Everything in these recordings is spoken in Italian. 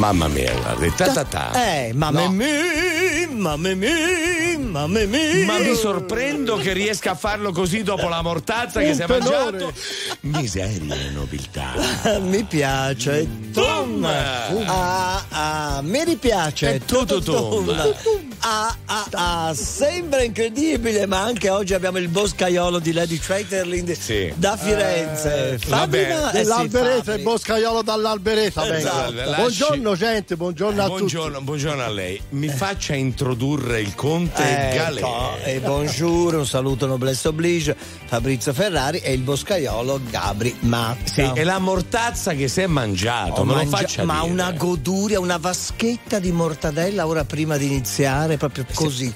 Mamma mia, guarda, ta ta ta. Eh, mamma No. mia, mamma mia, mamma mia. Ma mi sorprendo che riesca a farlo così dopo la mortazza che si è mangiato. Miseria e nobiltà. Mi piace. Tum. Ah, ah, mi ripiace. E tu, tu, tum. Ah, ah, ah, sembra incredibile, ma anche oggi abbiamo il boscaiolo di Lady Traterlind Sì. da Firenze. Eh, Fabi, vabbè. ma- eh sì, L'alberetta, Fabri. il boscaiolo dall'alberetta. venga. Esatto. Lasci- Buongiorno gente, buongiorno a tutti. Buongiorno, buongiorno a lei. Mi faccia introdurre il conte Galè. Ecco, e bonjour, un saluto noblesse oblige, Fabrizio Ferrari e il boscaiolo Gabri Mazza. Sì, è la mortazza che si è mangiato, Ho me lo mangia- faccia ma dire. una goduria, una vaschetta di mortadella ora prima di iniziare, proprio così.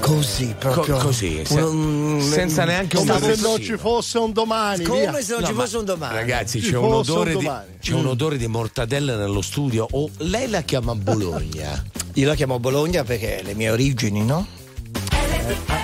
Così, proprio. Co- così, Un- senza neanche un Come se non ci fosse un domani. Come via. se non No, ci fosse un domani. Ragazzi, Ci c'è un, fosse un odore di, c'è un odore di mortadella nello studio. O lei la chiama Bologna? Io la chiamo Bologna perché le mie origini, no? Non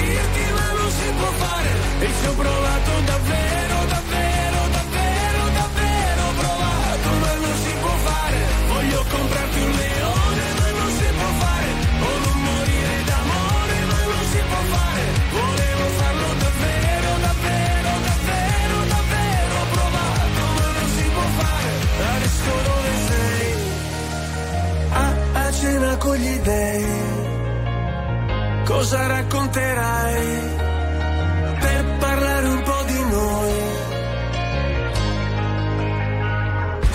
può fare? E ci ho provato davvero, davvero, davvero, davvero provato ma non si può fare, voglio comprarti un leone ma non si può fare, o non morire d'amore ma non si può fare, volevo farlo davvero, davvero, davvero, davvero provato ma non si può fare, adesso dove sei? a, a cena con gli dei. Cosa racconterai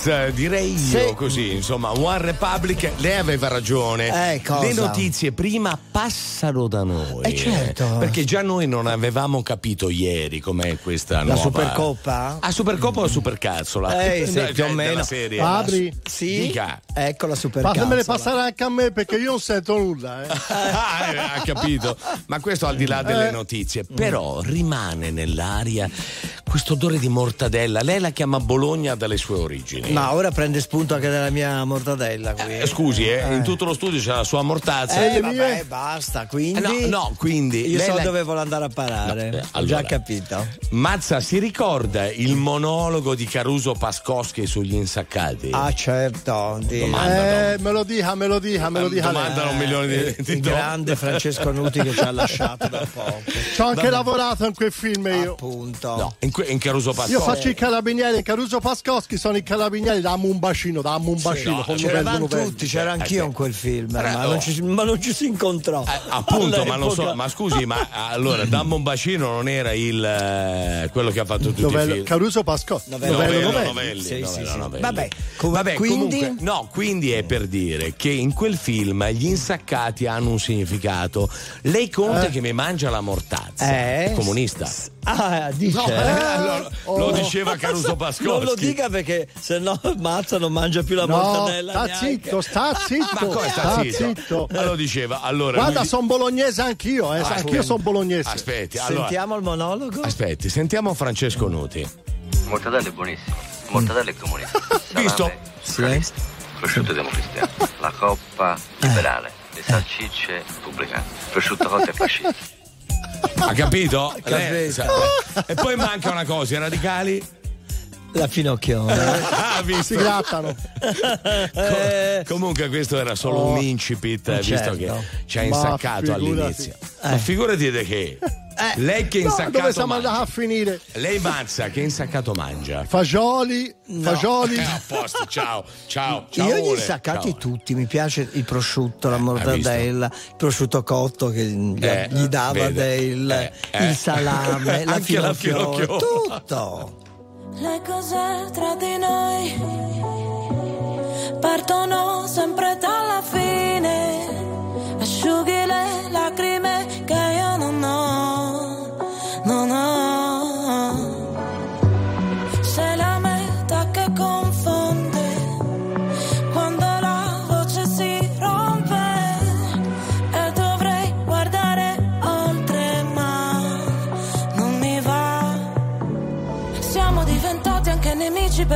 Kids, eh, direi io Sì. così, insomma, One Republic, lei aveva ragione. Eh? Le notizie prima passano da noi. Eh, certo. Perché già noi non avevamo capito ieri com'è questa La nuova... Supercoppa? Ah, Supercoppa o Supercazzola? Eh, sì, più o meno. serie. Apri. Sì. Dica. Ecco la super Fatemele cazzola. passare anche a me perché io non sento nulla. Eh. Ah, eh, ha capito. Ma questo al di là delle Eh. notizie. Però rimane nell'aria questo odore di mortadella. Lei la chiama Bologna dalle sue origini. Ma ora prende spunto anche dalla mia mortadella qui. Eh, scusi, eh, in tutto lo studio c'è la sua mortazza. Eh, le vabbè, basta, quindi. Eh, no, no, quindi Io so la- dove vuole andare a parare. No, eh, Ho allora. già capito. Mazza, si ricorda il monologo di Caruso Pascoschi sugli insaccati? Ah, certo. Di... Domanda. Eh, me lo dica, me lo dica, me lo dica. Domandano un milione di, il, di il grande Francesco Nuti che ci ha lasciato da poco. Ci ho anche lavorato in quel film io. Appunto. No, in, in Caruso Pascoschi. Io faccio i carabinieri in Caruso Pascoschi, sono i carabinieri, dammi un bacino, dammi un bacino. no, con C'eravamo Novello Novello. tutti, c'ero anch'io in quel film, Eh, ma, oh. non ci, ma non ci si incontrò. Eh, appunto, ma, non so, ma scusi, ma allora Dammo un bacino non era il eh, quello che ha fatto tutti i Novello- film. Caruso Pascoschi. Novello Novello Novello, Novello. Novelli, Sì, Novello, sì, sì. Novelli. Vabbè, com- Vabbè, quindi? comunque, no, quindi è per dire che in quel film gli insaccati hanno un significato. Lei conta che mi mangia la mortazza. Eh? È comunista. Ah, dice. No, eh, lo, lo diceva Caruso Pascoschi. Non lo dica perché se no Mazza non mangia più la No, mortadella. sta neanche. zitto, sta zitto. Ma come sta zitto? Ma lo diceva. Allora, Guarda, lui- sono bolognese anch'io, eh. Ah, anch'io sono bolognese. Aspetti, allora, Sentiamo il monologo. aspetti, sentiamo Francesco Nuti. Mortadella è buonissimo. Mortadella è comunista. Salame Visto? socialista. Prosciutto democristiano. La coppa liberale. Le salsicce pubblicane. Prosciutto cotto e fascista. Ha capito? Lei sa- e poi manca una cosa, i radicali. La finocchione. Ah, visto? Si grattano. Eh, Comunque questo era solo Oh. un incipit, eh, visto Certo. che ci ha insaccato figurati. all'inizio. Ma figurati di che. Lei che No, insaccato dove siamo mangia? andati a finire? Lei Mazza, che insaccato mangia? Fagioli, fagioli. Eh, a posto, ciao, ciao, ciao. Io gli insaccati Ciao. tutti, mi piace il prosciutto, la visto? mortadella, il prosciutto cotto che gli, Eh, dava vede. del, Eh, eh. il salame, la Anche la finocchione, finocchione. tutto. Le cose tra di noi partono sempre dalla fine. Asciughi le lacrime che io non ho,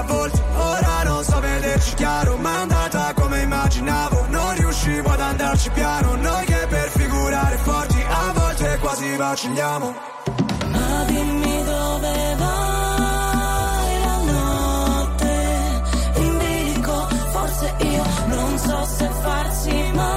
centomila volte Ora non so vederci chiaro Ma è andata come immaginavo. Non riuscivo ad andarci piano Noi che per figurare forti A volte quasi vacilliamo Ma dimmi dove vai la notte? In forse io non so se farsi male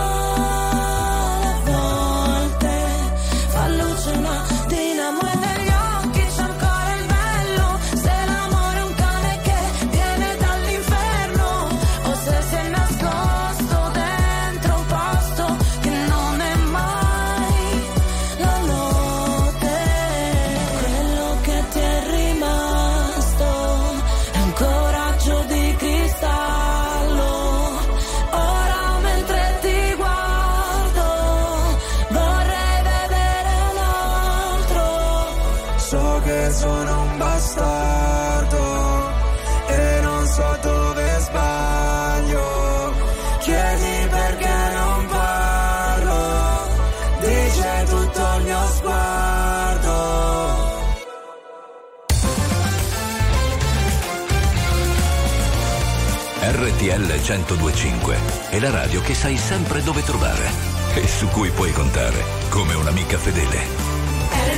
1025 è la radio che sai sempre dove trovare e su cui puoi contare come un'amica fedele.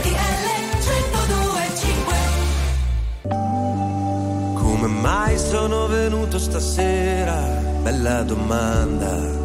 RTL 1025 Come mai sono venuto stasera? Bella domanda.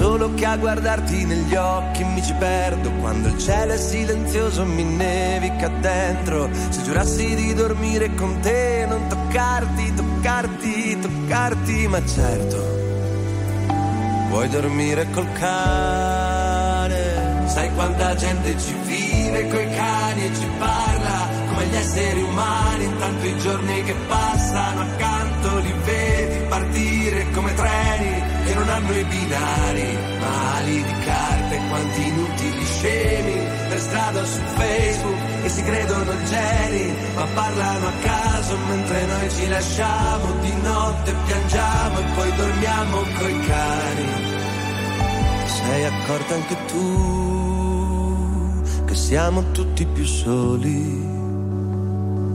Solo che a guardarti negli occhi mi ci perdo quando il cielo è silenzioso mi nevica dentro. Se giurassi di dormire con te, non toccarti, toccarti, toccarti, ma certo. Vuoi dormire col cane? Sai quanta gente ci vive coi cani e ci parla come gli esseri umani. Intanto i giorni che passano accanto li vedi partire come treni che non hanno i binari, ma ali di carte, quanti inutili scemi per strada su Facebook e si credono geni, ma parlano a caso mentre noi ci lasciamo di notte piangiamo e poi dormiamo coi cani. Sei accorta anche tu che siamo tutti più soli?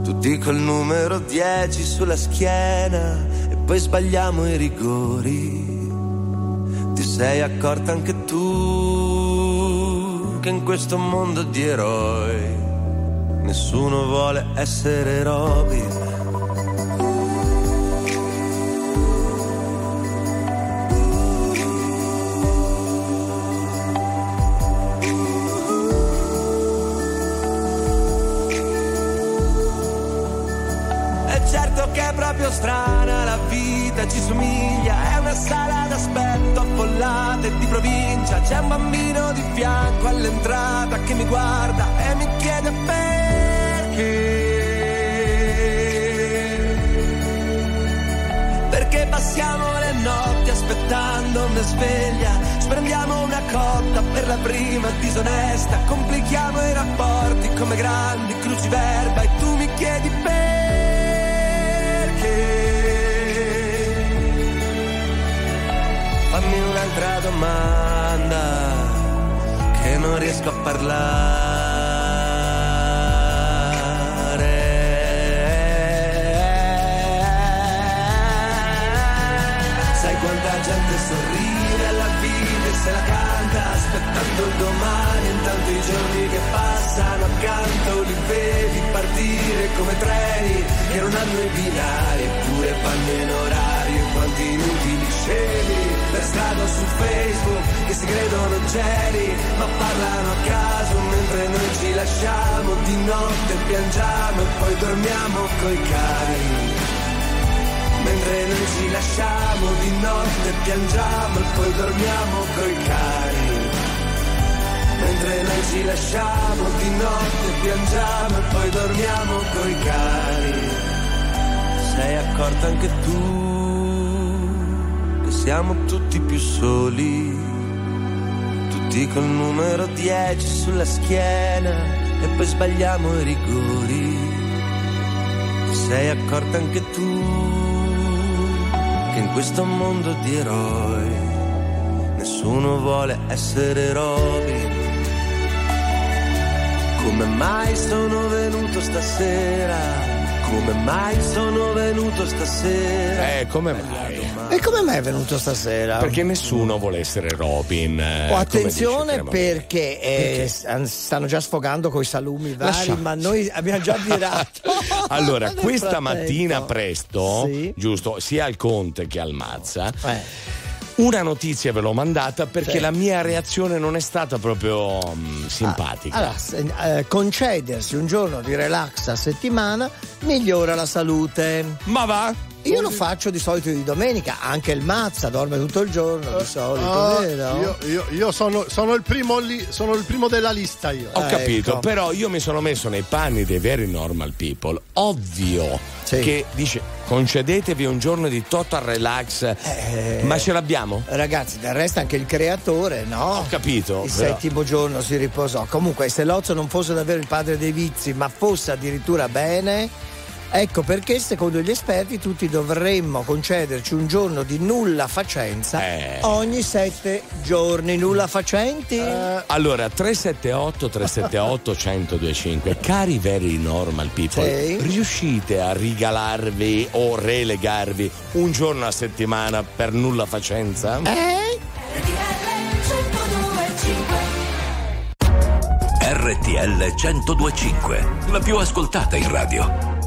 Tutti col numero 10 sulla schiena e poi sbagliamo i rigori. Sei accorta anche tu che in questo mondo di eroi nessuno vuole essere Robin. È certo che è proprio strana la vita, ci somiglia, è una sala C'è un bambino di fianco all'entrata che mi guarda e mi chiede perché. Perché passiamo le notti aspettando una sveglia, sprendiamo una cotta per la prima disonesta, complichiamo i rapporti come grandi cruciverba e tu mi chiedi perché. Un'altra domanda che non riesco a parlare. Sai quanta gente sorride alla vita e se la canta aspettando il domani, intanto i giorni che passano accanto li vedi partire come treni che non hanno i binari eppure vanno in orario quanti inutili scemi per strada su Facebook che si credono geni ma parlano a caso mentre noi ci lasciamo di notte piangiamo e poi dormiamo coi cari mentre noi ci lasciamo di notte piangiamo e poi dormiamo coi cari mentre noi ci lasciamo di notte piangiamo e poi dormiamo coi cari sei accorta anche tu siamo tutti più soli. Tutti col numero 10 sulla schiena e poi sbagliamo i rigori. Ti sei accorta anche tu che in questo mondo di eroi nessuno vuole essere Robin. Come mai sono venuto stasera? Come mai sono venuto stasera? Eh, come mai? E come mai è venuto stasera? Perché nessuno vuole essere Robin. eh, Oh, attenzione perché, eh, st- stanno già sfogando coi salumi vari, Lasciamo. ma noi abbiamo già virato. Allora, questa frattempo. mattina presto, Sì. giusto, sia al Conte che al Mazza, Eh, una notizia ve l'ho mandata perché Sì. la mia reazione non è stata proprio mm, simpatica. allora, se- eh, concedersi un giorno di relax a settimana migliora la salute. Ma va? Io lo faccio di solito di domenica, anche il Mazza dorme tutto il giorno di solito, Ah, vero? io io- io sono, sono il primo lì, sono il primo della lista io. Ho Ecco. capito, però io mi sono messo nei panni dei veri normal people. Ovvio Sì. che dice concedetevi un giorno di total relax, Eh, ma ce l'abbiamo? Ragazzi, del resto anche il creatore, no? Ho capito. Il però- settimo giorno si riposò. Comunque, se Lozzo non fosse davvero il padre dei vizi, ma fosse addirittura bene, ecco perché, secondo gli esperti, tutti dovremmo concederci un giorno di nulla facenza Eh. ogni sette giorni. Nulla facenti? Allora, 378 378 1025 cari veri normal people, Sì. riuscite a regalarvi o relegarvi un giorno a settimana per nulla facenza? Eh? RTL 1025, la più ascoltata in radio.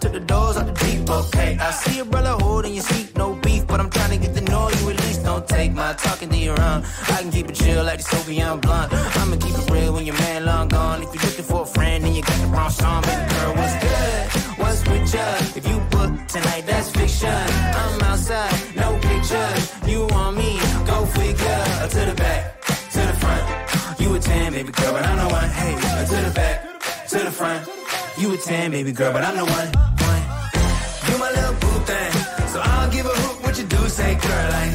took the doors out the deep, okay. I see a brother holding your seat, no beef, but I'm trying to get the know you at least. Don't take my talking to your own. I can keep it chill like the Soviet blunt. I'ma keep it real when your man long gone. If you're looking for a friend, then you got the wrong song. Baby girl, what's good? What's with ya? If you book tonight, that's fiction. You a 10, baby girl, but I'm the one. one. You my little boo thing. So I'll give a hoot what you do. Say, girl, I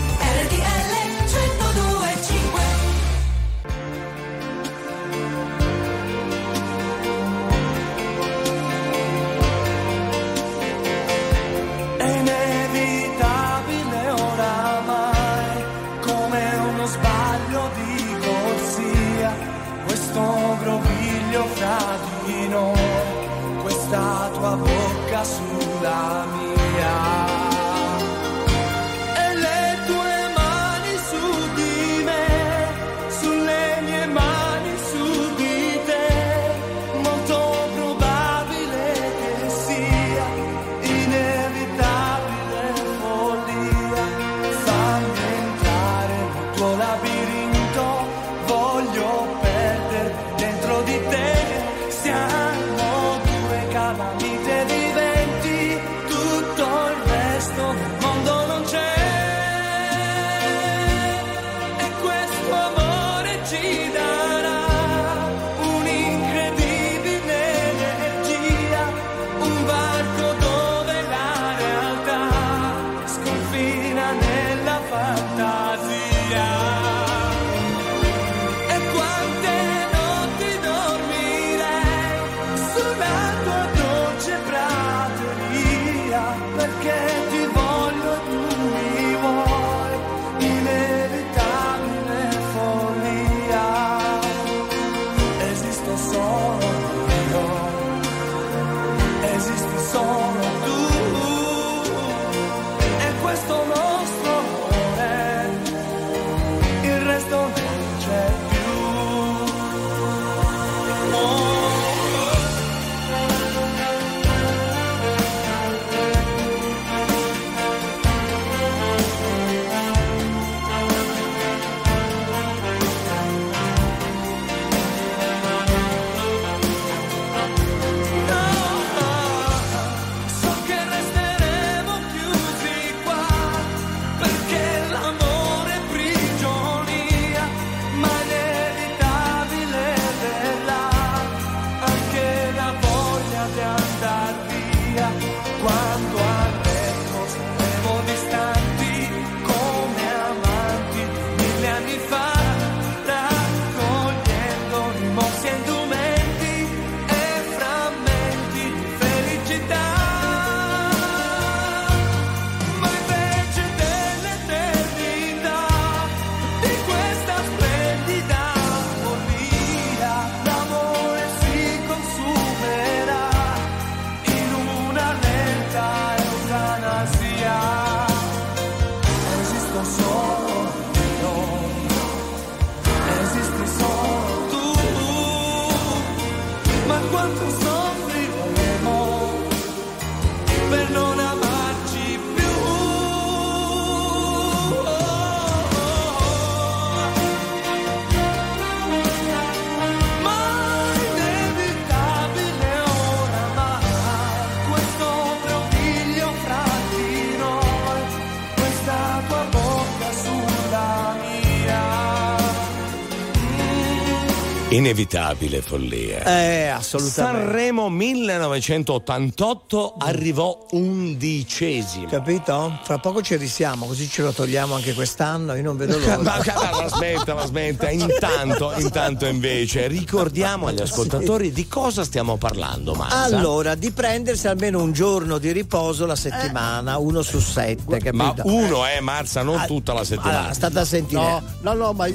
Inevitabile follia. Eh, assolutamente. Sanremo 1988 arrivò undicesimo. Capito? Fra poco ci risiamo, così ce lo togliamo anche quest'anno. Io non vedo l'ora. Ma, ma, ma smetta, ma smetta. Intanto, intanto invece ricordiamo agli ascoltatori di cosa stiamo parlando, Mazza. Allora, di prendersi almeno un giorno di riposo la settimana, uno su sette, capito? Ma uno, eh, Marza, non tutta la settimana. Allora, state a sentire. No, no, no, ma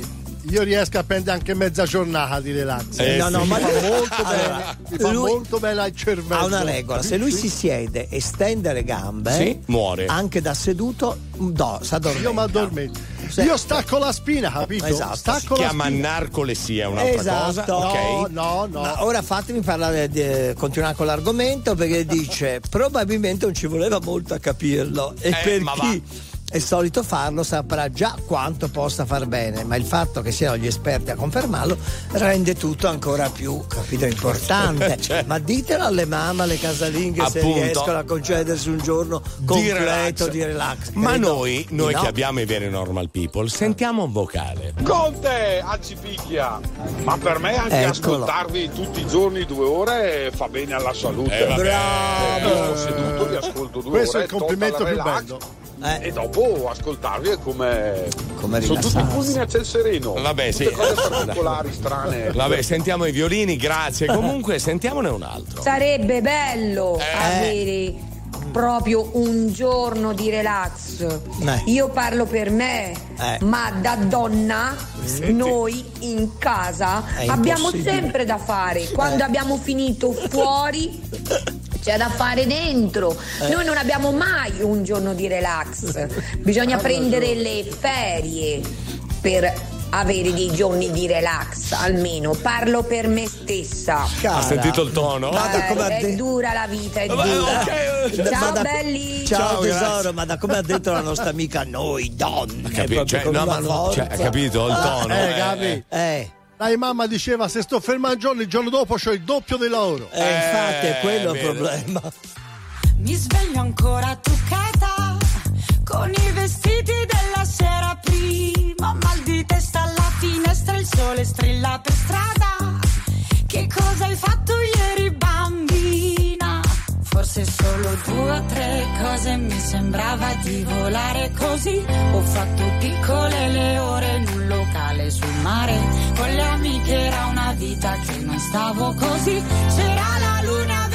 io riesco a prendere anche mezza giornata di relax. Eh, no, no, mi ma fa molto allora, bene, mi fa lui molto bene al cervello. Ha una regola, se lui si siede e stende le gambe, Sì, muore. anche da seduto, do, sa dormire. Io mi addormento. Sì. Io stacco la spina, capito? Esatto. Stacco Si chiama spina. narcolesia, un'altra Esatto. cosa. Ok. No, no, no. Ma ora fatemi parlare, di- continuare con l'argomento perché dice probabilmente non ci voleva molto a capirlo e Eh, per ma chi è solito farlo saprà già quanto possa far bene, ma il fatto che siano gli esperti a confermarlo rende tutto ancora più, capito, importante. Cioè. Ma ditelo alle mamme, alle casalinghe se Appunto. riescono a concedersi un giorno completo di relax. Ma Credo noi, noi no. che abbiamo i veri normal people, sentiamo un vocale. Conte, Ancipicchia! Ma per me anche Eccolo. ascoltarvi tutti i giorni due ore fa bene alla salute. Eh. Bravo. Io seduto, vi ascolto due Questo è ore. il complimento più relax, bello. Eh, E dopo ascoltarvi è come. Come Sono tutti fulmini a ciel sereno. Vabbè, Tutte sì. cose particolari, strane. Vabbè, sentiamo i violini, grazie. Comunque, sentiamone un altro. Sarebbe bello Eh. avere proprio un giorno di relax. Eh. Io parlo per me, Eh. ma da donna noi in casa È abbiamo sempre da fare. Quando Eh. abbiamo finito fuori c'è da fare dentro. Eh. Noi non abbiamo mai un giorno di relax. Bisogna prendere le ferie per avere dei giorni di relax almeno. Parlo per me stessa. cara. Ha sentito il tono? Ma da come ha Eh, è detto- dura la vita, è Vabbè, dura. ok, Ciao Ma da- belli. Ciao, Ciao, tesoro, ma da come ha detto la nostra amica, noi donne. Capi- cioè, no, ma cioè, capito il tono? Eh, eh, Gabi. Eh, Dai, mamma diceva se sto fermo un giorno, il giorno dopo c'ho il doppio di lavoro. eh, infatti è quello il vero. problema. Mi sveglio ancora truccata con i vestiti della sera prima. Mal di testa alla finestra, il sole strilla per strada. Che cosa hai fatto ieri, bambina? Forse solo due o tre cose mi sembrava di volare così. Ho fatto piccole le ore in un locale sul mare. Con le amiche era una vita che non stavo così. C'era la luna,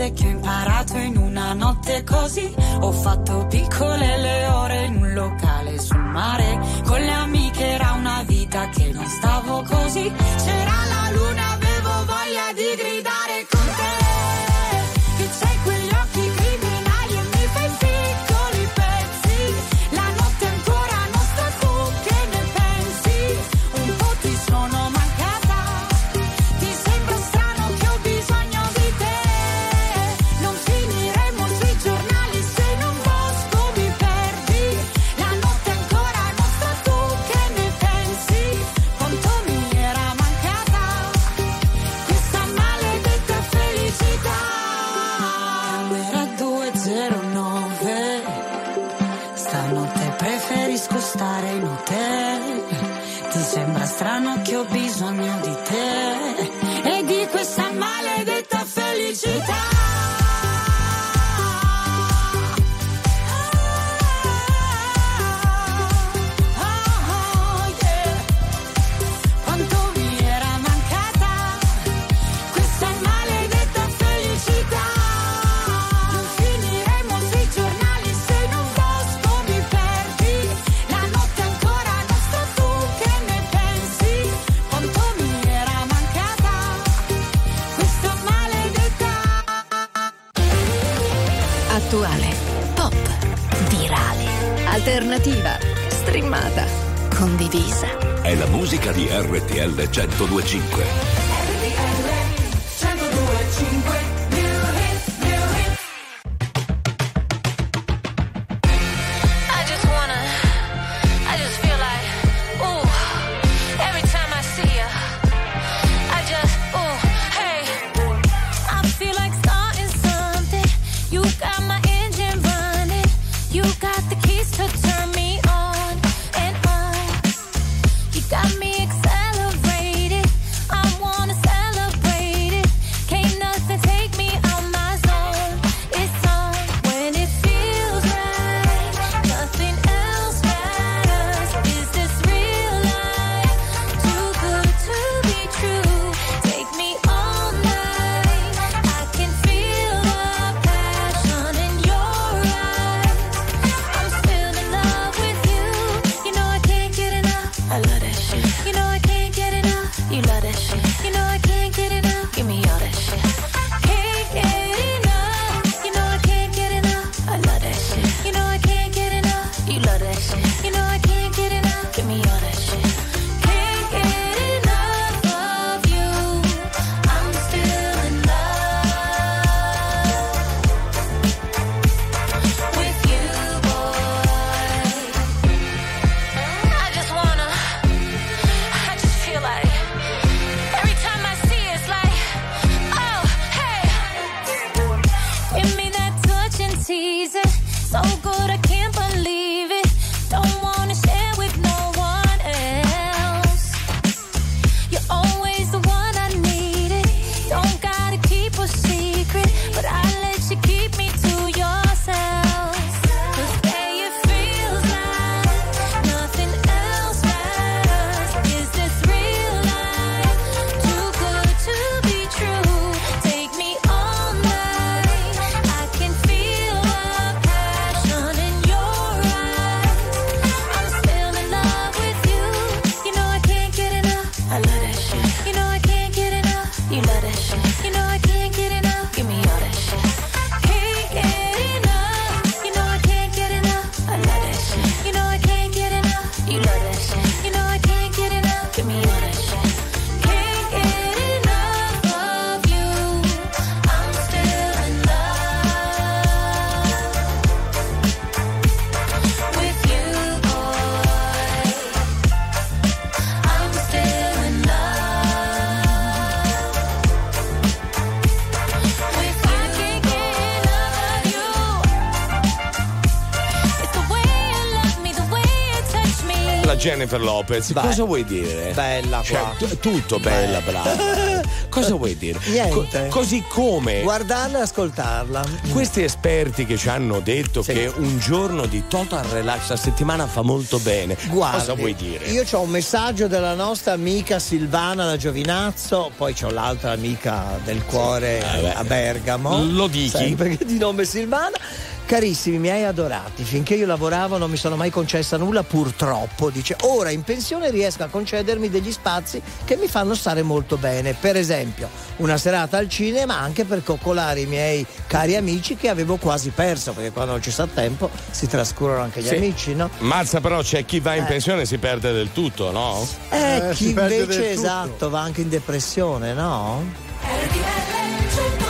cose che ho imparato in una notte così. Ho fatto piccole le ore in un locale sul mare. Con le amiche era una vita che non stavo così. C'era la luna, avevo voglia di gridare che ho Jennifer Lopez, Vai. cosa vuoi dire? Bella Cioè, t- tutto bella, brava. cosa vuoi dire? Niente. così come Guardarla e ascoltarla. questi esperti che ci hanno detto Sì. che un giorno di total relax a settimana fa molto bene. Guardi, cosa vuoi dire? Io ho un messaggio della nostra amica Silvana da Giovinazzo, poi c'ho l'altra amica del cuore Eh, beh. a Bergamo. Lo dichi? Sempre che di nome Silvana. Carissimi miei adorati, finché io lavoravo non mi sono mai concessa nulla purtroppo, dice, ora in pensione riesco a concedermi degli spazi che mi fanno stare molto bene, per esempio una serata al cinema anche per coccolare i miei cari amici che avevo quasi perso, perché quando non ci sta tempo si trascurano anche gli Sì. amici, no? Mazza, però c'è chi va in Eh. pensione e si perde del tutto, no? Eh, Eh, chi invece esatto va anche in depressione, no? RTL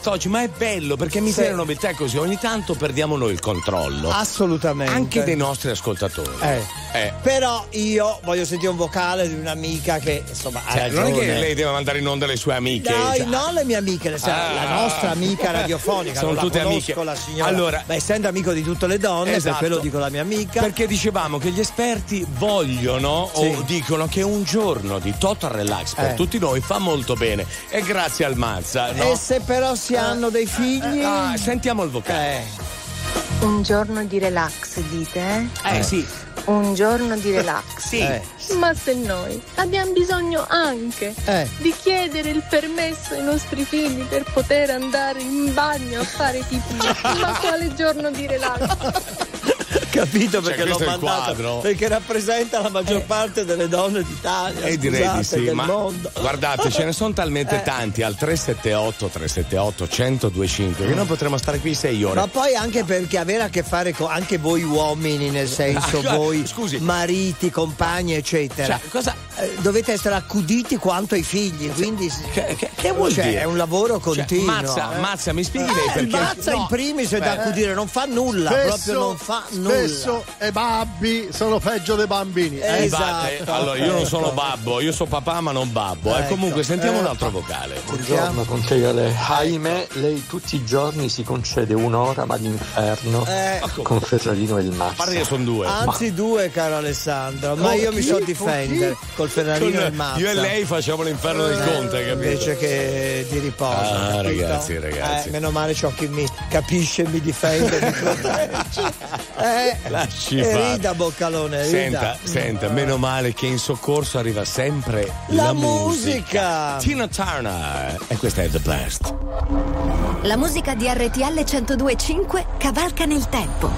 Noi quest'oggi, ma è bello perché mi Sì. piace nobiltà così, ogni tanto perdiamo noi il controllo. Assolutamente. Anche dei nostri ascoltatori. Eh. Eh. Però io voglio sentire un vocale di un'amica che insomma ha Cioè, non è ragione. che lei deve mandare in onda le sue amiche. No, cioè. non le mie amiche, le- Ah. la nostra amica radiofonica. Sono non la tutte conosco, amiche. La signora. Allora- Beh, essendo amico di tutte le donne, Esatto. per quello dico la mia amica. Perché dicevamo che gli esperti vogliono Sì. o dicono che un giorno di total relax per Eh. tutti noi fa molto bene. E grazie al Mazza, no? E se però si hanno dei figli. Ah, sentiamo il vocale. Eh. Un giorno di relax, dite? Eh? Eh, sì. Un giorno di relax. Sì. Eh. Ma se noi abbiamo bisogno anche Eh. di chiedere il permesso ai nostri figli per poter andare in bagno a fare pipì, ma quale giorno di relax? Capito Cioè, perché l'ho questo è il mandato? quadro. Perché rappresenta la maggior parte delle donne d'Italia. E direi di sì, del ma mondo. guardate, ce ne sono talmente Eh. tanti al 378 378 1025 che noi potremmo stare qui sei ore. Ma poi anche perché avere a che fare con anche voi uomini, nel senso Ah, voi scusi. mariti, compagni, eccetera. Cioè, cosa- eh, dovete essere accuditi quanto i figli, quindi Che, che- che vuol cioè, dire? è un lavoro Cioè, continuo. mazza, eh. mazza, mi spieghi Eh, lei il perché mazza no. in primis è da accudire, non fa nulla, proprio non fa nulla. Spesso i babbi sono peggio dei bambini. Eh, Eh, Esatto. eh, allora io non sono babbo, io sono papà ma non babbo. eh. Ecco. Comunque sentiamo Eh. un altro vocale. Buongiorno consigliere, ahimè lei tutti i giorni si concede un'ora ma d'inferno Eh, con Ferrarino e il A parte Mazza. che sono due. anzi due, caro Alessandro, ma Con io mi chi? so Con difendere col Ferrarino Con- e il mazza. io e lei facciamo l'inferno del conte, capito? Invece che di riposo. Ah, capito? ragazzi, ragazzi. Eh, meno male c'ho chi mi capisce, mi difende, mi protegge. Eh, Lasci e fare. rida Boccalone, rida. Senta, senta, meno male che in soccorso arriva sempre La la, musica. Tina Turner. E questa è The Blast. La musica di RTL 1025 cavalca nel tempo.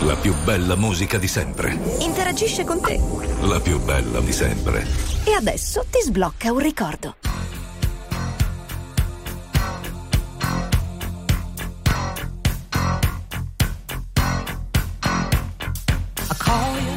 La più bella musica di sempre. Interagisce con te. La più bella di sempre. E adesso ti sblocca un ricordo. I call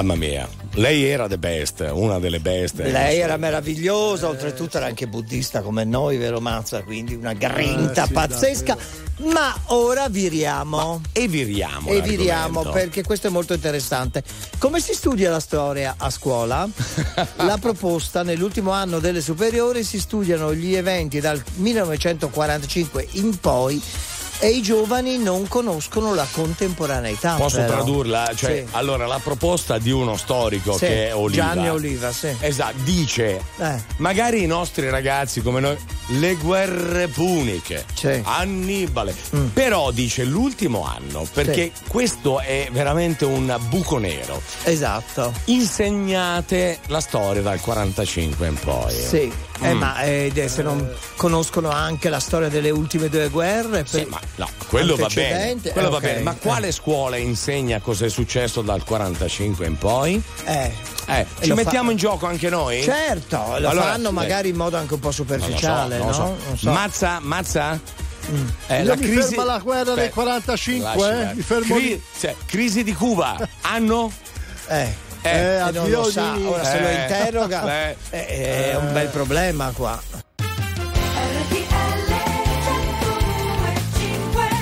Mamma mia, lei era the best, una delle best. Lei era meravigliosa, oltretutto era anche buddista come noi, vero Mazza? Quindi una grinta Eh, sì, pazzesca. Ma ora viriamo. e viriamo. E viriamo l'argomento. perché questo è molto interessante. Come si studia la storia a scuola? la proposta nell'ultimo anno delle superiori si studiano gli eventi dal 1945 in poi e i giovani non conoscono la contemporaneità. Posso però. tradurla? Cioè, Sì. allora, la proposta di uno storico Sì, che è Oliva. Gianni Oliva, sì. Esatto, dice: Eh. magari i nostri ragazzi come noi, le guerre puniche, Annibale. Però dice l'ultimo anno, perché questo è veramente un buco nero. Esatto. Insegnate la storia dal 45 in poi. Sì, eh, Mm. ma eh, se non conoscono anche la storia delle ultime due guerre, per- No, quello va bene. antecedente, Quello eh, va ok. bene. Ma quale scuola insegna cosa è successo dal 45 in poi? Eh, Eh, ci mettiamo fa- in gioco anche noi? Certo, lo Allora, fanno eh, magari in modo anche un po' superficiale, non lo so, no? non Non so. so. Mazza, mazza? Eh, Io la mi crisi ferma la guerra del Aspetta, 45, lasci eh? Mi fermo Cri- lì. cioè, crisi di Cuba, anno? Eh. Eh, e non lo sa, ora se lo Eh, interroga eh, eh, è un bel problema qua.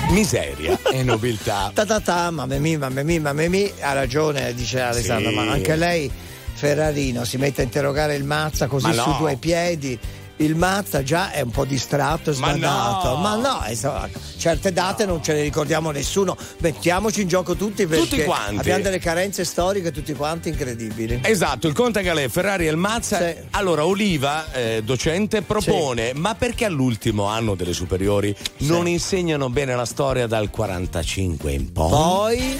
Miseria e nobiltà. Ta ta ta, mamma mia, mamma mia, mamma mia, ha ragione, dice Alessandra, Sì. ma anche lei, Ferrarino, si mette a interrogare il Mazza così Ma su no. due piedi. Il Mazza già è un po' distratto e Ma sbadato. no. Ma no, insomma, certe date non ce le ricordiamo nessuno. Mettiamoci in gioco tutti perché Tutti quanti. abbiamo delle carenze storiche tutti quanti incredibili. Esatto, il Conte Galè, Ferrari e il Mazza. Allora, Oliva, eh, docente, propone: ma perché all'ultimo anno delle superiori non insegnano bene la storia dal 45 in poi? Poi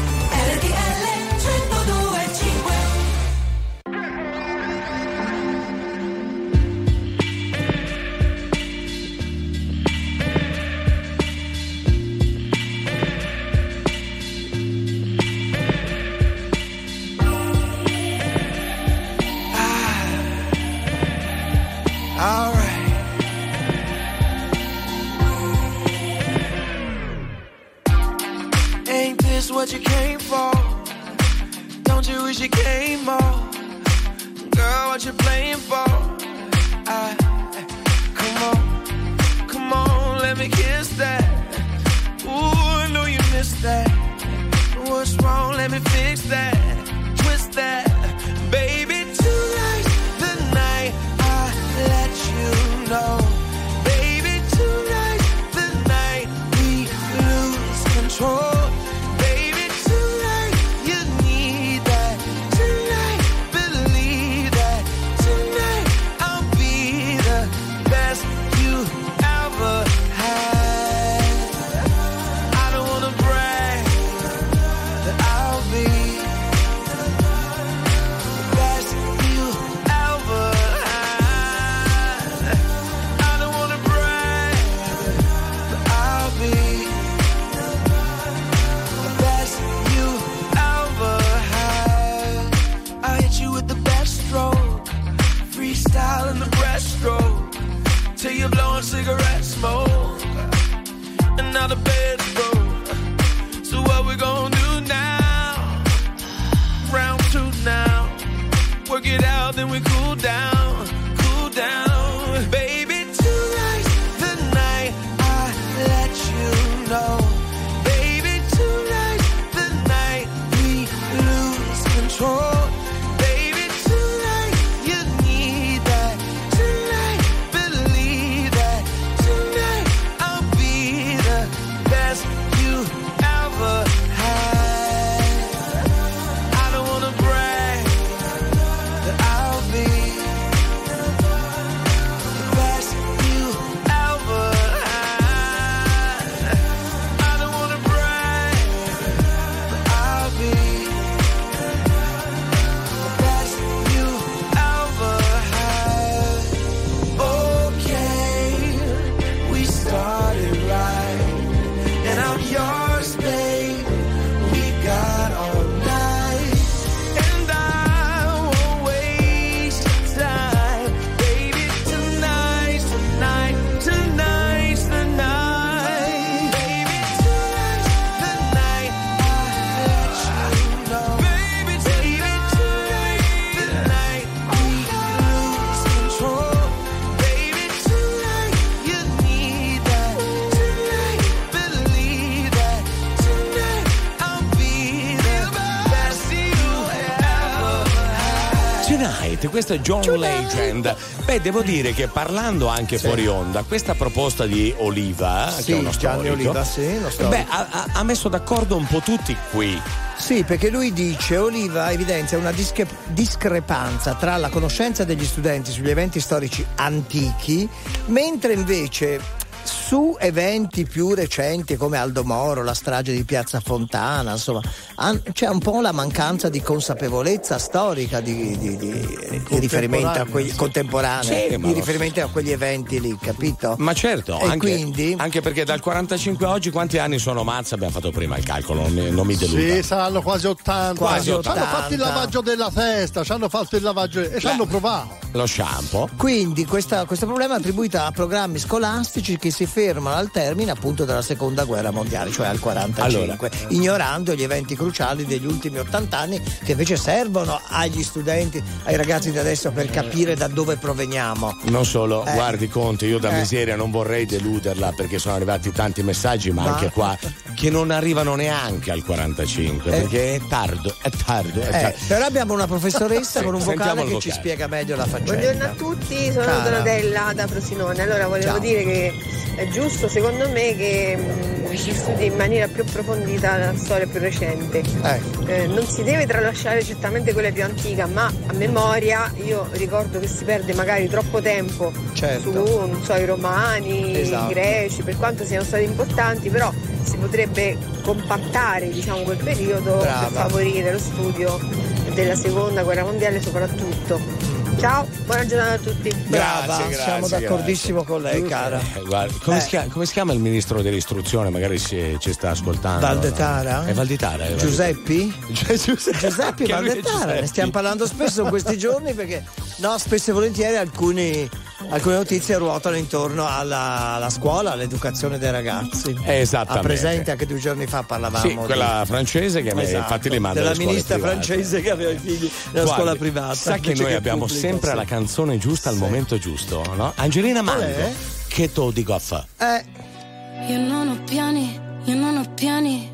What you're playing for? I, come on, come on, let me kiss that. Ooh, I know you missed that. What's wrong? Let me fix that. Twist that. Questo è John Legend. Beh, devo dire che parlando anche fuori onda, questa proposta di Oliva, Sì, che è uno storico, Oliva, sì, uno storico. beh, ha, ha- ha messo d'accordo un po' tutti qui. Sì, perché lui dice, Oliva evidenzia una dische- discrepanza tra la conoscenza degli studenti sugli eventi storici antichi, mentre invece su eventi più recenti come Aldo Moro, la strage di Piazza Fontana, insomma, han- c'è un po' la mancanza di consapevolezza storica di, di- di- di riferimento a quegli contemporanei, Sì, di riferimento a quegli eventi lì, capito? Ma certo, E anche, quindi? anche perché dal 45 a oggi quanti anni sono Mazza? Abbiamo fatto prima il calcolo, non, mi- non mi deluda. Sì, saranno quasi 80. Quasi Ci hanno 80. fatto il lavaggio della testa, ci hanno fatto il lavaggio e ci hanno provato. Lo shampoo. Quindi questa- questo problema è attribuito a programmi scolastici che si fermano al termine appunto della seconda guerra mondiale, cioè al 45, ignorando gli eventi cruciali degli ultimi 80 anni che invece servono agli studenti, ai ragazzi di adesso per capire da dove proveniamo. Non solo, Eh. guardi Conte, io da Eh. miseria non vorrei deluderla perché sono arrivati tanti messaggi, ma, Ma- anche qua che non arrivano neanche al 45, Eh. perché è tardo, è tardo, è Eh, tardo. però abbiamo una professoressa Sì, con un vocale che ci vocale. spiega meglio la faccenda. Buongiorno a tutti, sono Cara. Donatella da Frosinone. Allora volevo Ciao. dire che è giusto secondo me che si studi in maniera più approfondita la storia più recente. Eh, non si deve tralasciare certamente quella più antica, ma a memoria io ricordo che si perde magari troppo tempo Certo. su, so, i romani, Esatto. i greci, per quanto siano stati importanti, però si potrebbe compattare diciamo, quel periodo Brava. per favorire lo studio della seconda guerra mondiale soprattutto. Ciao, buona giornata a tutti. Brava, Grazie, siamo grazie, d'accordissimo con lei, cara. Eh, guarda, come, Eh. Si chiama, come si chiama il ministro dell'istruzione? Magari si, ci sta ascoltando. Valdetara? È Valditara. è Giuseppi? Giuseppe, Giuseppe è Valdetara, ne stiamo parlando spesso in questi giorni perché no, spesso e volentieri alcuni, alcune notizie ruotano intorno alla, alla scuola, all'educazione dei ragazzi. Esattamente. Ha presente anche due giorni fa parlavamo Sì, quella francese che me- Esatto, infatti li manda della ministra private. francese che aveva i figli nella Guardi, scuola privata. Sa che noi abbiamo pubblica, sempre sì. la canzone giusta al momento giusto, no? Angelina Mango, è? che to dico a fa? Eh, Io non ho piani, io non ho piani.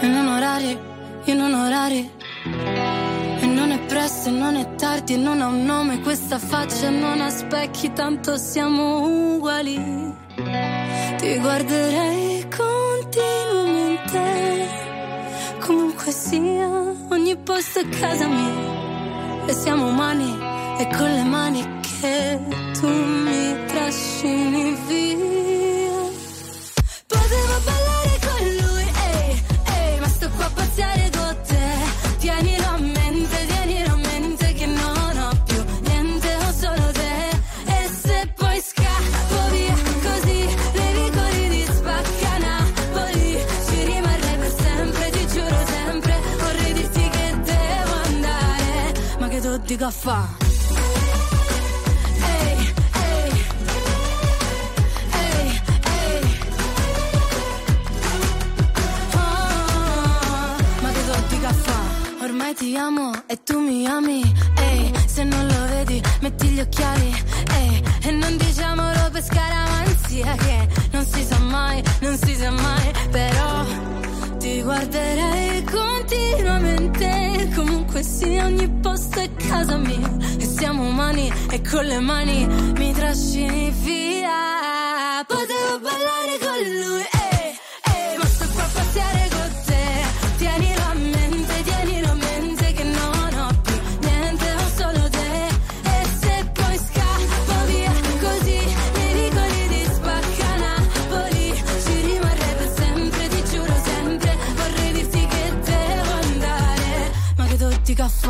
E non orari, io non ho orari. Presto, e non è tardi, non ha un nome questa faccia, non ha specchi, tanto siamo uguali. Ti guarderei continuamente. Comunque sia, ogni posto è casa mia. E siamo umani, e con le mani che tu mi trascini via. Potevo ballare con lui, ehi, ehi, ma sto qua a pazziare ma che fa'? Ah, ma che do di caffè? Ormai ti amo e tu mi ami. Ehi, se non lo vedi, metti gli occhiali. Ehi, e non diciamolo per scaramanzia che non si sa mai, non si sa mai. Però ti guarderei continuamente. Comunque sia, ogni posto è casa mia. E siamo umani e con le mani mi trascini via. Potevo ballare con lui, ehi, ehi, ma sto qua a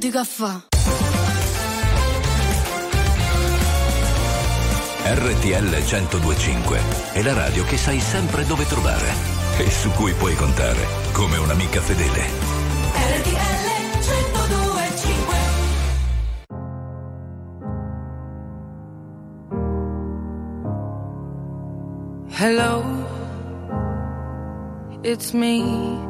dica fa? RTL 1025 è la radio che sai sempre dove trovare e su cui puoi contare come un'amica fedele. RTL 1025 Hello, it's me.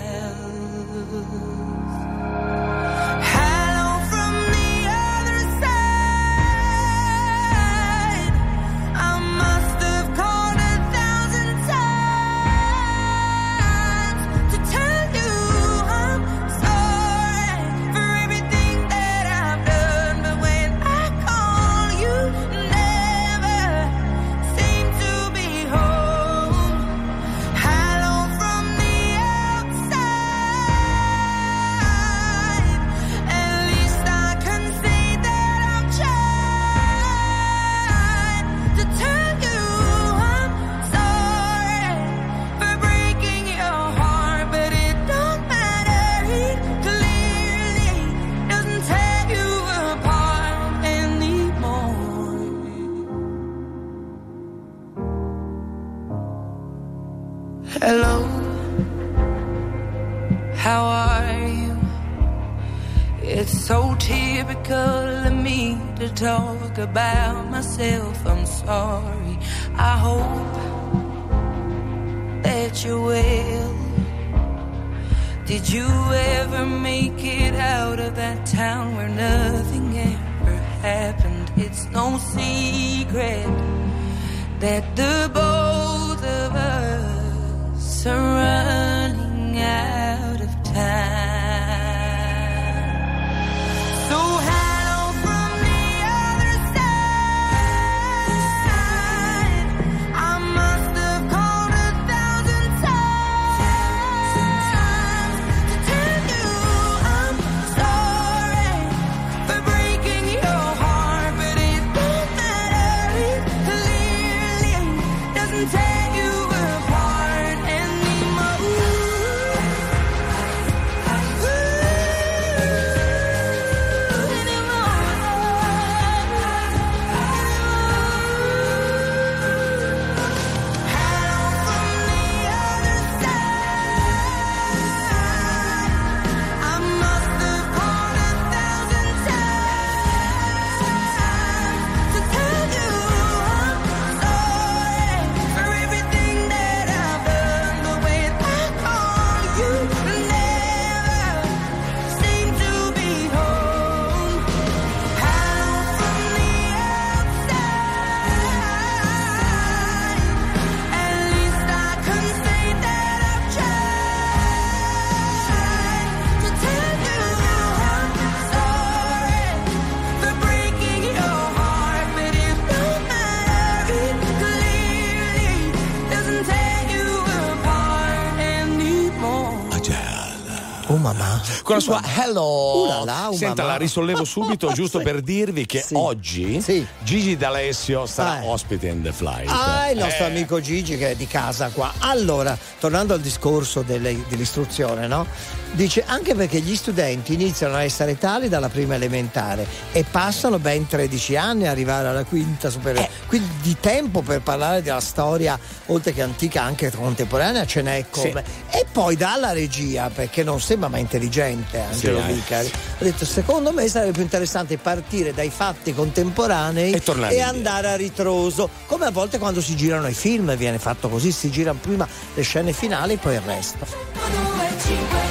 Con la sua Hello. Là, uh Senta, la risollevo subito giusto Sì. per dirvi che oggi Gigi D'Alessio sarà Eh. ospite in The Flight. Ah, il nostro Eh, amico Gigi che è di casa qua. Allora, tornando al discorso delle- dell'istruzione, no? Dice anche perché gli studenti iniziano a essere tali dalla prima elementare e passano ben 13 anni a arrivare alla quinta superiore. Eh. Quindi di tempo per parlare della storia, oltre che antica, anche contemporanea, ce n'è come. E poi dalla regia, perché non sembra ma intelligente Angelo Sì, eh. Vicari, ha detto secondo me sarebbe più interessante partire dai fatti contemporanei E tornare indietro. andare a ritroso, come a volte quando si girano i film viene fatto così, si girano prima le scene finali e poi il resto.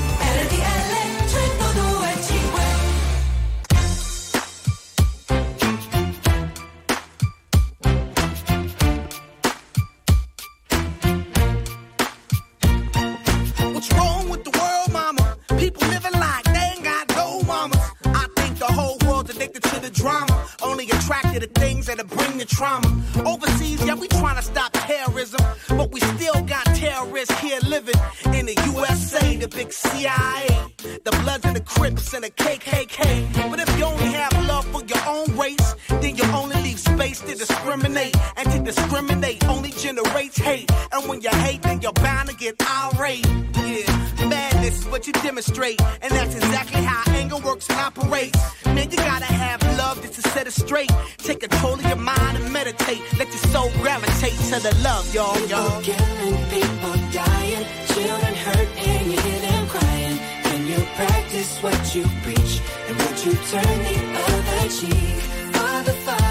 You preach, and would you turn the other cheek? Father, Father,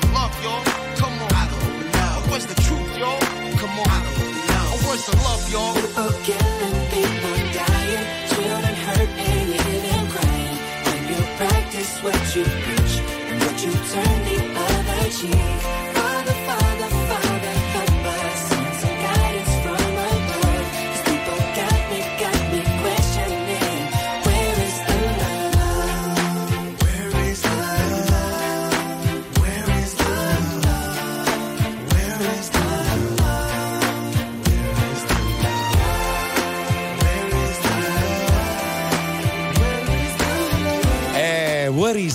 know. Where's the love, y'all? People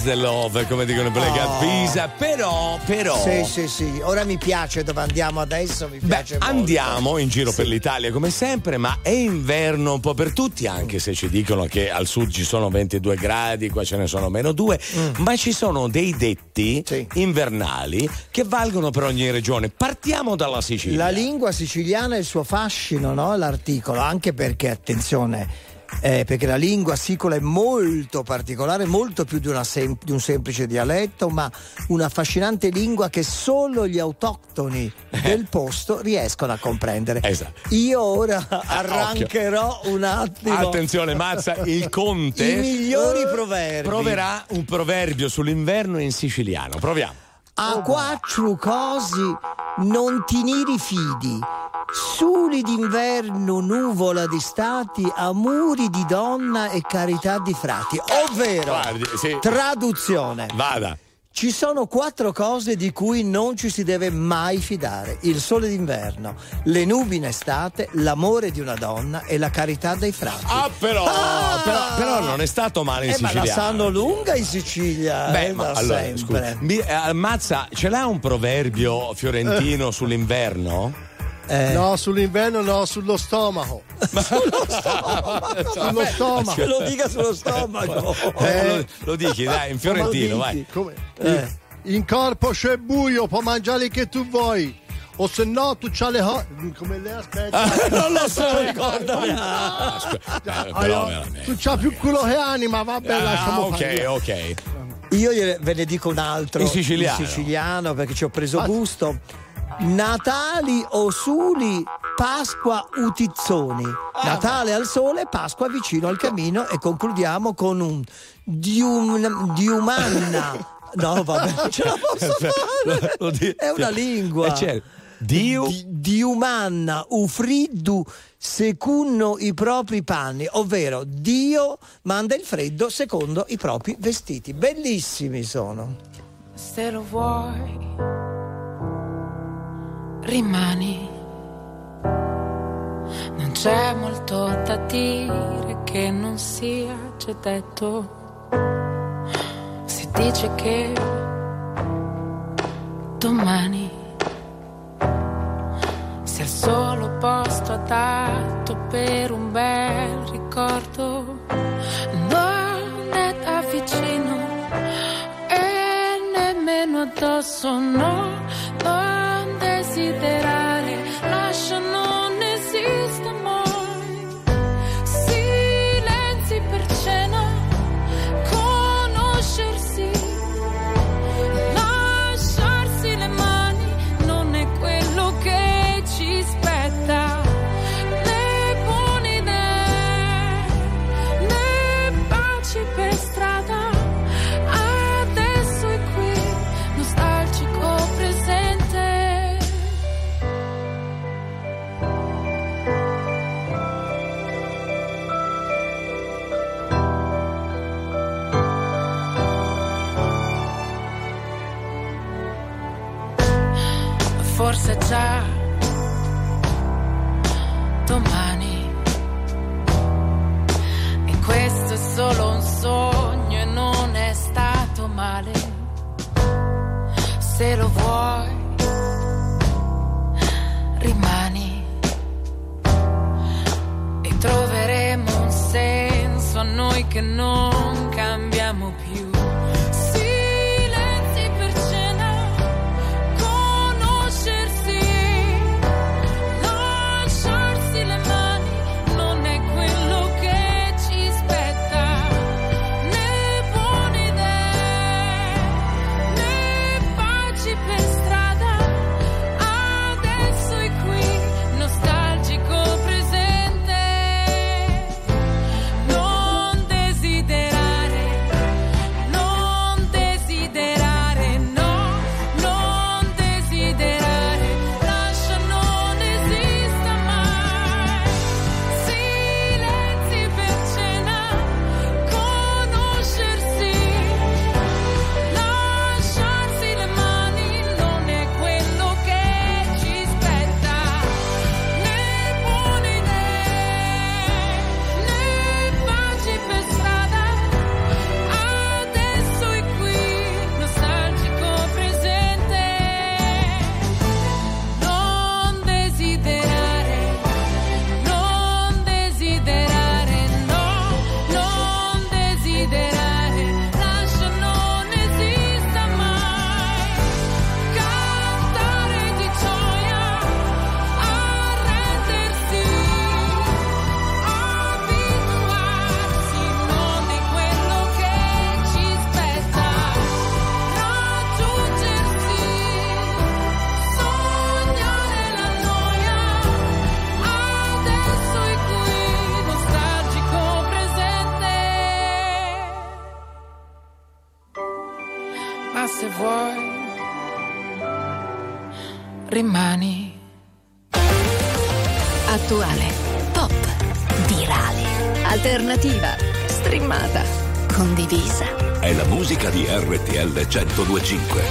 the love, come dicono i Black Eyed Peas, però, però... Sì, sì, sì. Ora mi piace dove andiamo adesso, mi piace molto. Andiamo in giro per l'Italia come sempre, ma è inverno un po' per tutti, anche se ci dicono che al sud ci sono 22 gradi, qua ce ne sono meno 2, Mm. ma ci sono dei detti invernali che valgono per ogni regione. Partiamo dalla Sicilia. La lingua siciliana e il suo fascino, no? L'articolo, anche perché, attenzione, Eh, perché la lingua sicola è molto particolare, molto più di, una sem- di un semplice dialetto, ma una affascinante lingua che solo gli autoctoni del posto riescono a comprendere. Esatto. Io ora arrancherò un attimo. Attenzione, Mazza, il conte I migliori proverbi. proverà un proverbio sull'inverno in siciliano. Proviamo. A quattro cosi non ti ne rifidi. Suli d'inverno, nuvola di stati, amori di donna e carità di frati. Ovvero, Guardi, sì. traduzione. Vada. Ci sono quattro cose di cui non ci si deve mai fidare: il sole d'inverno, le nubi in estate, l'amore di una donna e la carità dei frati. Ah, però, Ah! però, però non è stato male in Eh, ma la sanno lunga in Sicilia. Beh, eh, ma allora, scusa, mi- eh, Mazza, ce l'ha un proverbio fiorentino sull'inverno? Eh. No, sull'inverno no, sullo stomaco. sullo stomaco. Ce lo dica sullo stomaco. Eh, lo, lo dici, dai, in fiorentino, vai. Come? Eh. In corpo c'è buio, puoi mangiare che tu vuoi. O se no tu c'hai le ho- come le aspetta? Ah, non lo so, ricordami. Ah, eh, Ah, veramente. tu c'hai più culo che anima, vabbè, Ah, lasciamo ok, fare. ok. Io ve ne dico un altro In siciliano. in siciliano, perché ci ho preso gusto. Natali o suli, Pasqua utizzoni. Natale al sole, Pasqua vicino al camino e concludiamo con un dium, diumanna. No, vabbè, non ce la posso fare. Lo di- È una lingua. Eh, certo. Dio Di, diumanna, ufriddu, secunno i propri panni, ovvero Dio manda il freddo secondo i propri vestiti. Bellissimi sono. Se lo vuoi, rimani. Non c'è molto da dire che non sia già detto. Si dice che domani sia il solo posto adatto per un bel ricordo. Non è da vicino e nemmeno addosso, no, non considerar. Forse già domani. E questo è solo un sogno e non è stato male. Se lo vuoi, rimani. E troveremo un senso a noi che non cambiamo più. 1025.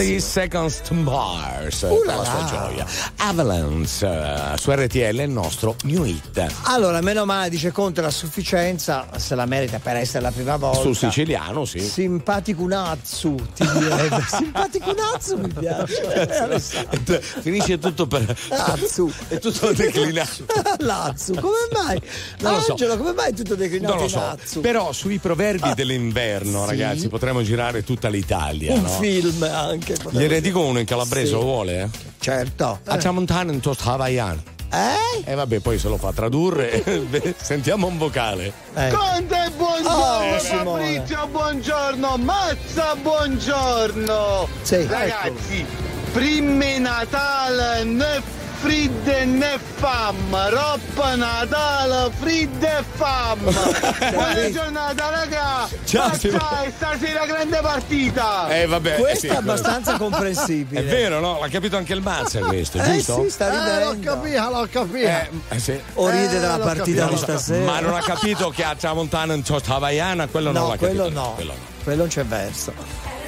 30 Seconds to Mars Uh per là la sua là. gioia. Avalanche eh, su RTL il nostro new hit. Allora, meno male, dice Conte, la sufficienza se la merita per essere la prima volta. Sul siciliano, sì. Simpaticunazzu, ti direbbe. Simpaticunazzu mi piace. Finisce tutto per. Azzu. È tutto declinato. Lazzu, come mai? Non lo so. Angelo, come mai è tutto declinato Non lo so, Azzu? però sui proverbi dell'inverno, sì. ragazzi, potremmo girare tutta l'Italia. Un no? film anche. Gliene dico uno in calabrese, Sì. lo vuole? Eh? Certo. A Tramontana in toast hawaiano. Eh? E vabbè, poi se lo fa tradurre, sentiamo un vocale. Conte, buongiorno! Oh, Simone. Fabrizio, buongiorno! Mazza, buongiorno! Sì. Ragazzi, prime Natale né fridde né fam, roppa Natale, fridde e fam! Buona giornata, raga! Ciao, sai, stasera grande partita! Eh, vabbè. Questo sì, è abbastanza comprensibile. È vero, no? L'ha capito anche il Mazza questo, Eh giusto? sì, sta Eh, l'ho ridendo. capita, l'ho capita! Eh, eh, sì. o ride Eh, della partita capito. di stasera. Ma non ha capito che a Tramontana in toast hawaiana, quello non no, l'ha quello capito. no. Quello no. Quello non c'è verso.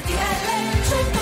RTL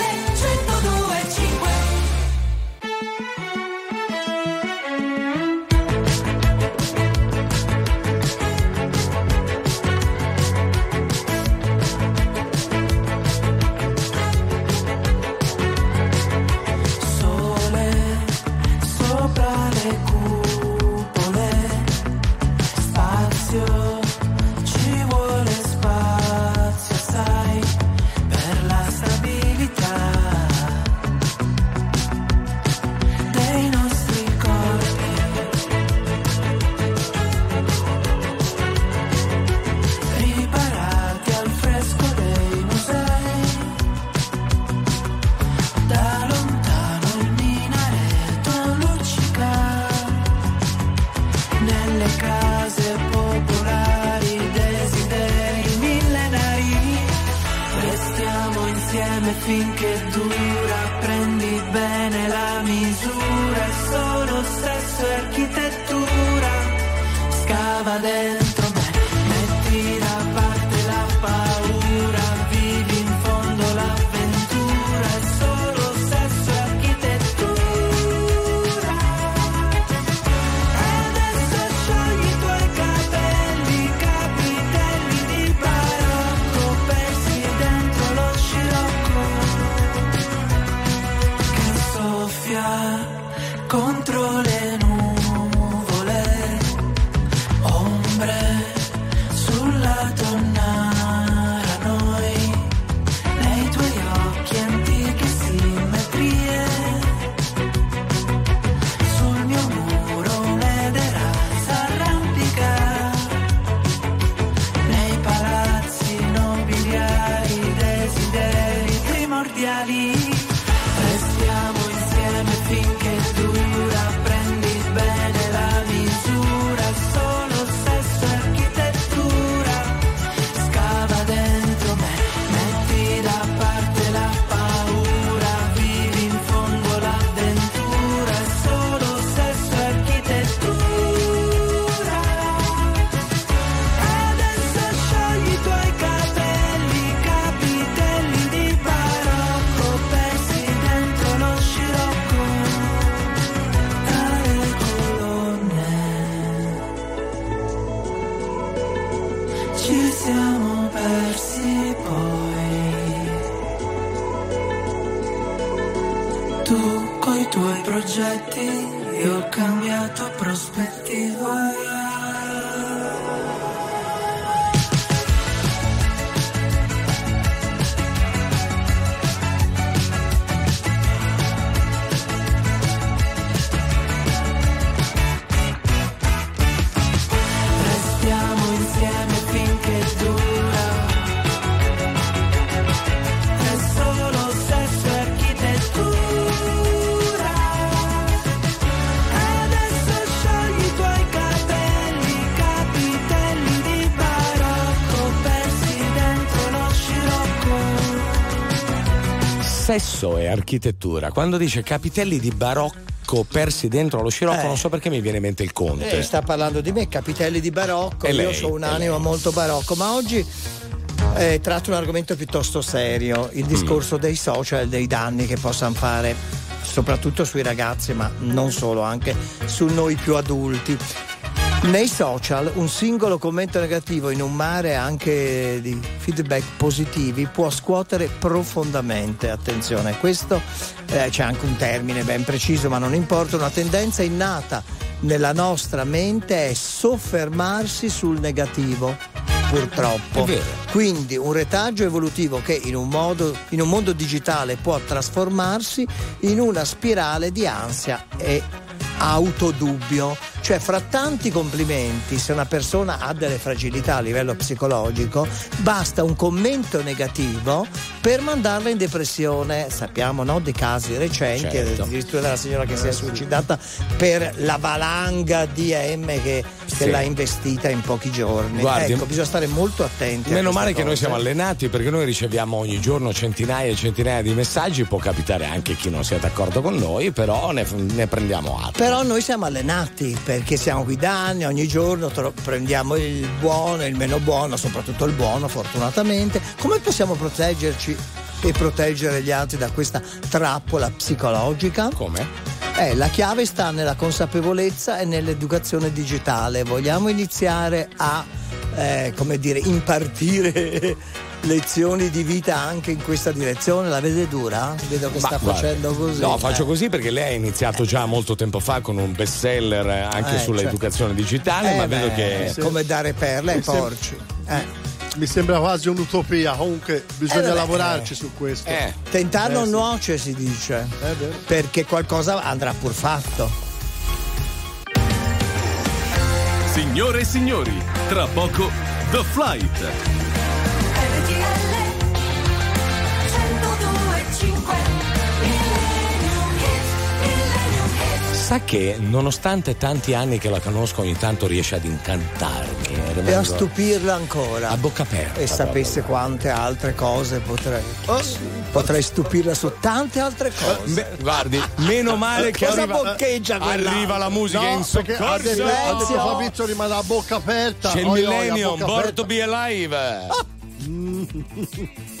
architettura. Quando dice capitelli di barocco persi dentro lo scirocco, Eh. non so perché mi viene in mente il conte. Eh, sta parlando di me, capitelli di barocco, E io lei, e un'anima molto barocco, ma oggi eh, tratto un argomento piuttosto serio, Mm. il discorso dei social dei danni che possano fare soprattutto sui ragazzi, ma non solo, anche su noi più adulti. Nei social un singolo commento negativo in un mare anche di feedback positivi può scuotere profondamente, attenzione, questo eh, c'è anche un termine ben preciso ma non importa, una tendenza innata nella nostra mente è soffermarsi sul negativo, purtroppo. Quindi un retaggio evolutivo che in un, modo, in un mondo digitale può trasformarsi in una spirale di ansia e autodubbio. Cioè, fra tanti complimenti, se una persona ha delle fragilità a livello psicologico, basta un commento negativo per mandarla in depressione. Sappiamo no, di casi recenti, Certo. addirittura della signora che si è suicidata per la valanga di M che, che Sì. l'ha investita in pochi giorni. Guardi, ecco, bisogna stare molto attenti. Meno male che noi siamo allenati perché noi riceviamo ogni giorno centinaia e centinaia di messaggi, può capitare anche chi non sia d'accordo con noi, però ne, ne prendiamo atto. Però noi siamo allenati perché siamo qui da anni, ogni giorno tro- prendiamo il buono il meno buono, soprattutto il buono fortunatamente. Come possiamo proteggerci e proteggere gli altri da questa trappola psicologica? Come? Eh, la chiave sta nella consapevolezza e nell'educazione digitale. Vogliamo iniziare a, eh, come dire, impartire lezioni di vita anche in questa direzione? La vede dura? Vedo che Ma sta guarda, facendo così. No, eh. faccio così perché lei ha iniziato già molto tempo fa con un best seller eh, anche Eh, sull'educazione digitale, Eh, ma vedo beh, che. come dare perle ai Mi sembra- porci. Eh. Mi sembra quasi un'utopia, comunque bisogna Eh, vabbè, lavorarci su questo. Tentare non Eh, sì. nuoce si dice. Perché qualcosa andrà pur fatto. Signore e signori, tra poco The Flight. Sa che nonostante tanti anni che la conosco, ogni tanto riesce ad incantarmi. eh, E a stupirla ancora. A bocca aperta. E sapesse quante altre cose potrei. Potrei stupirla su tante altre cose. Beh, guardi, meno male che Cosa arriva, boccheggia quella? arriva la musica No, in perché ha detto, soccorso. ha detto Fabrizio rimane a bocca aperta. C'è il millennium, bocca born to be alive.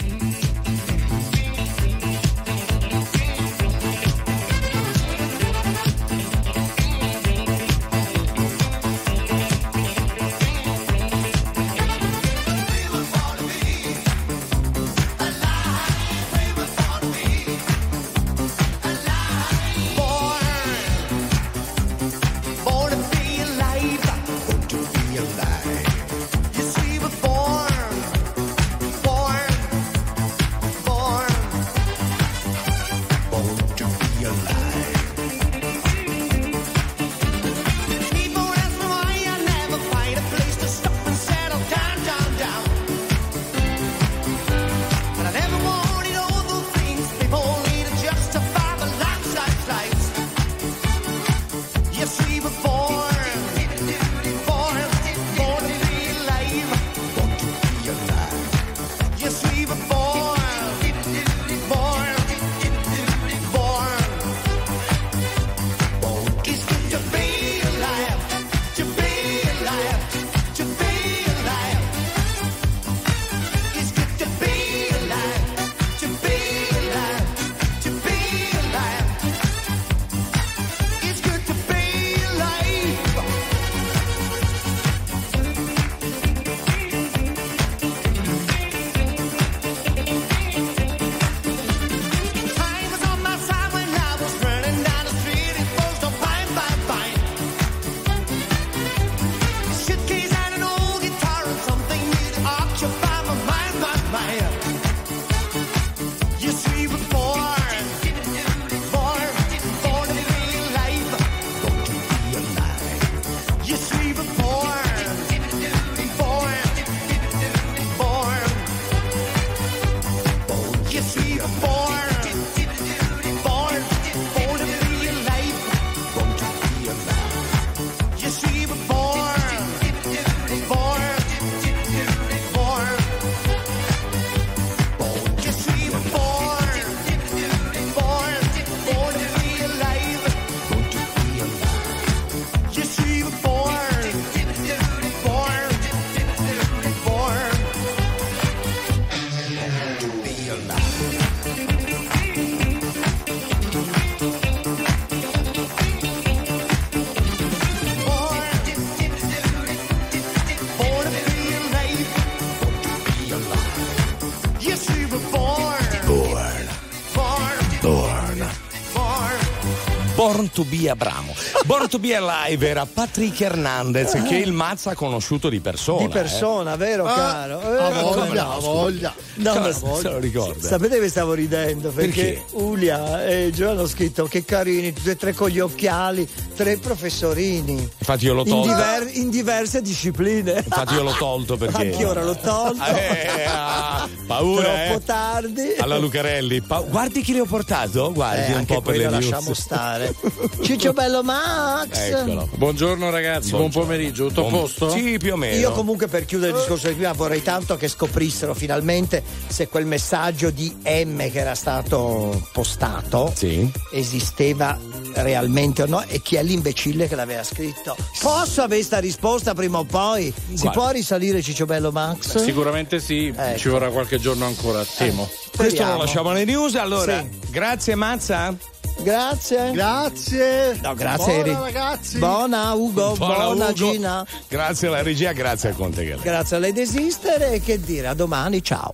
Born to be Abramo. Born to be Alive era Patrick Hernandez che il Mazza ha conosciuto di persona. Di persona, eh. vero Ah, caro? a Eh, voglia, come no, a voglia. No, ma no, se lo ricorda. Sapete che stavo ridendo? Perché Perché? Ulia e Gio hanno scritto che carini, tutti e tre con gli occhiali, tre professorini. Infatti io l'ho In, tolto. diver- in diverse discipline. Infatti io l'ho tolto perché. Anche ora l'ho tolto. Eh, ah, paura, Troppo eh. tardi. Alla Lucarelli. Pa- guardi chi le ho portato? Guardi Eh, un po' per le news. lasciamo stare. Ciccio Bello Max. Eccolo. Buongiorno ragazzi, buon Buongiorno. pomeriggio, tutto a Buon- posto? Sì, più o meno. Io comunque per chiudere il discorso di prima vorrei tanto che scoprissero finalmente se quel messaggio di M che era stato postato esisteva realmente o no e chi è l'imbecille che l'aveva scritto. Posso avere sta risposta prima o poi? Si Guarda. può risalire Cicciobello Max? Sicuramente sì, Ecco. ci vorrà qualche giorno ancora, temo. Questo lo lasciamo alle news. Allora, Sì. grazie Mazza. Grazie. Grazie. No, grazie. Buona, ragazzi. Buona Ugo, buona, Ugo. Gina. Grazie alla regia, grazie a Conte. Grazie a lei desistere e che dire, a domani, ciao.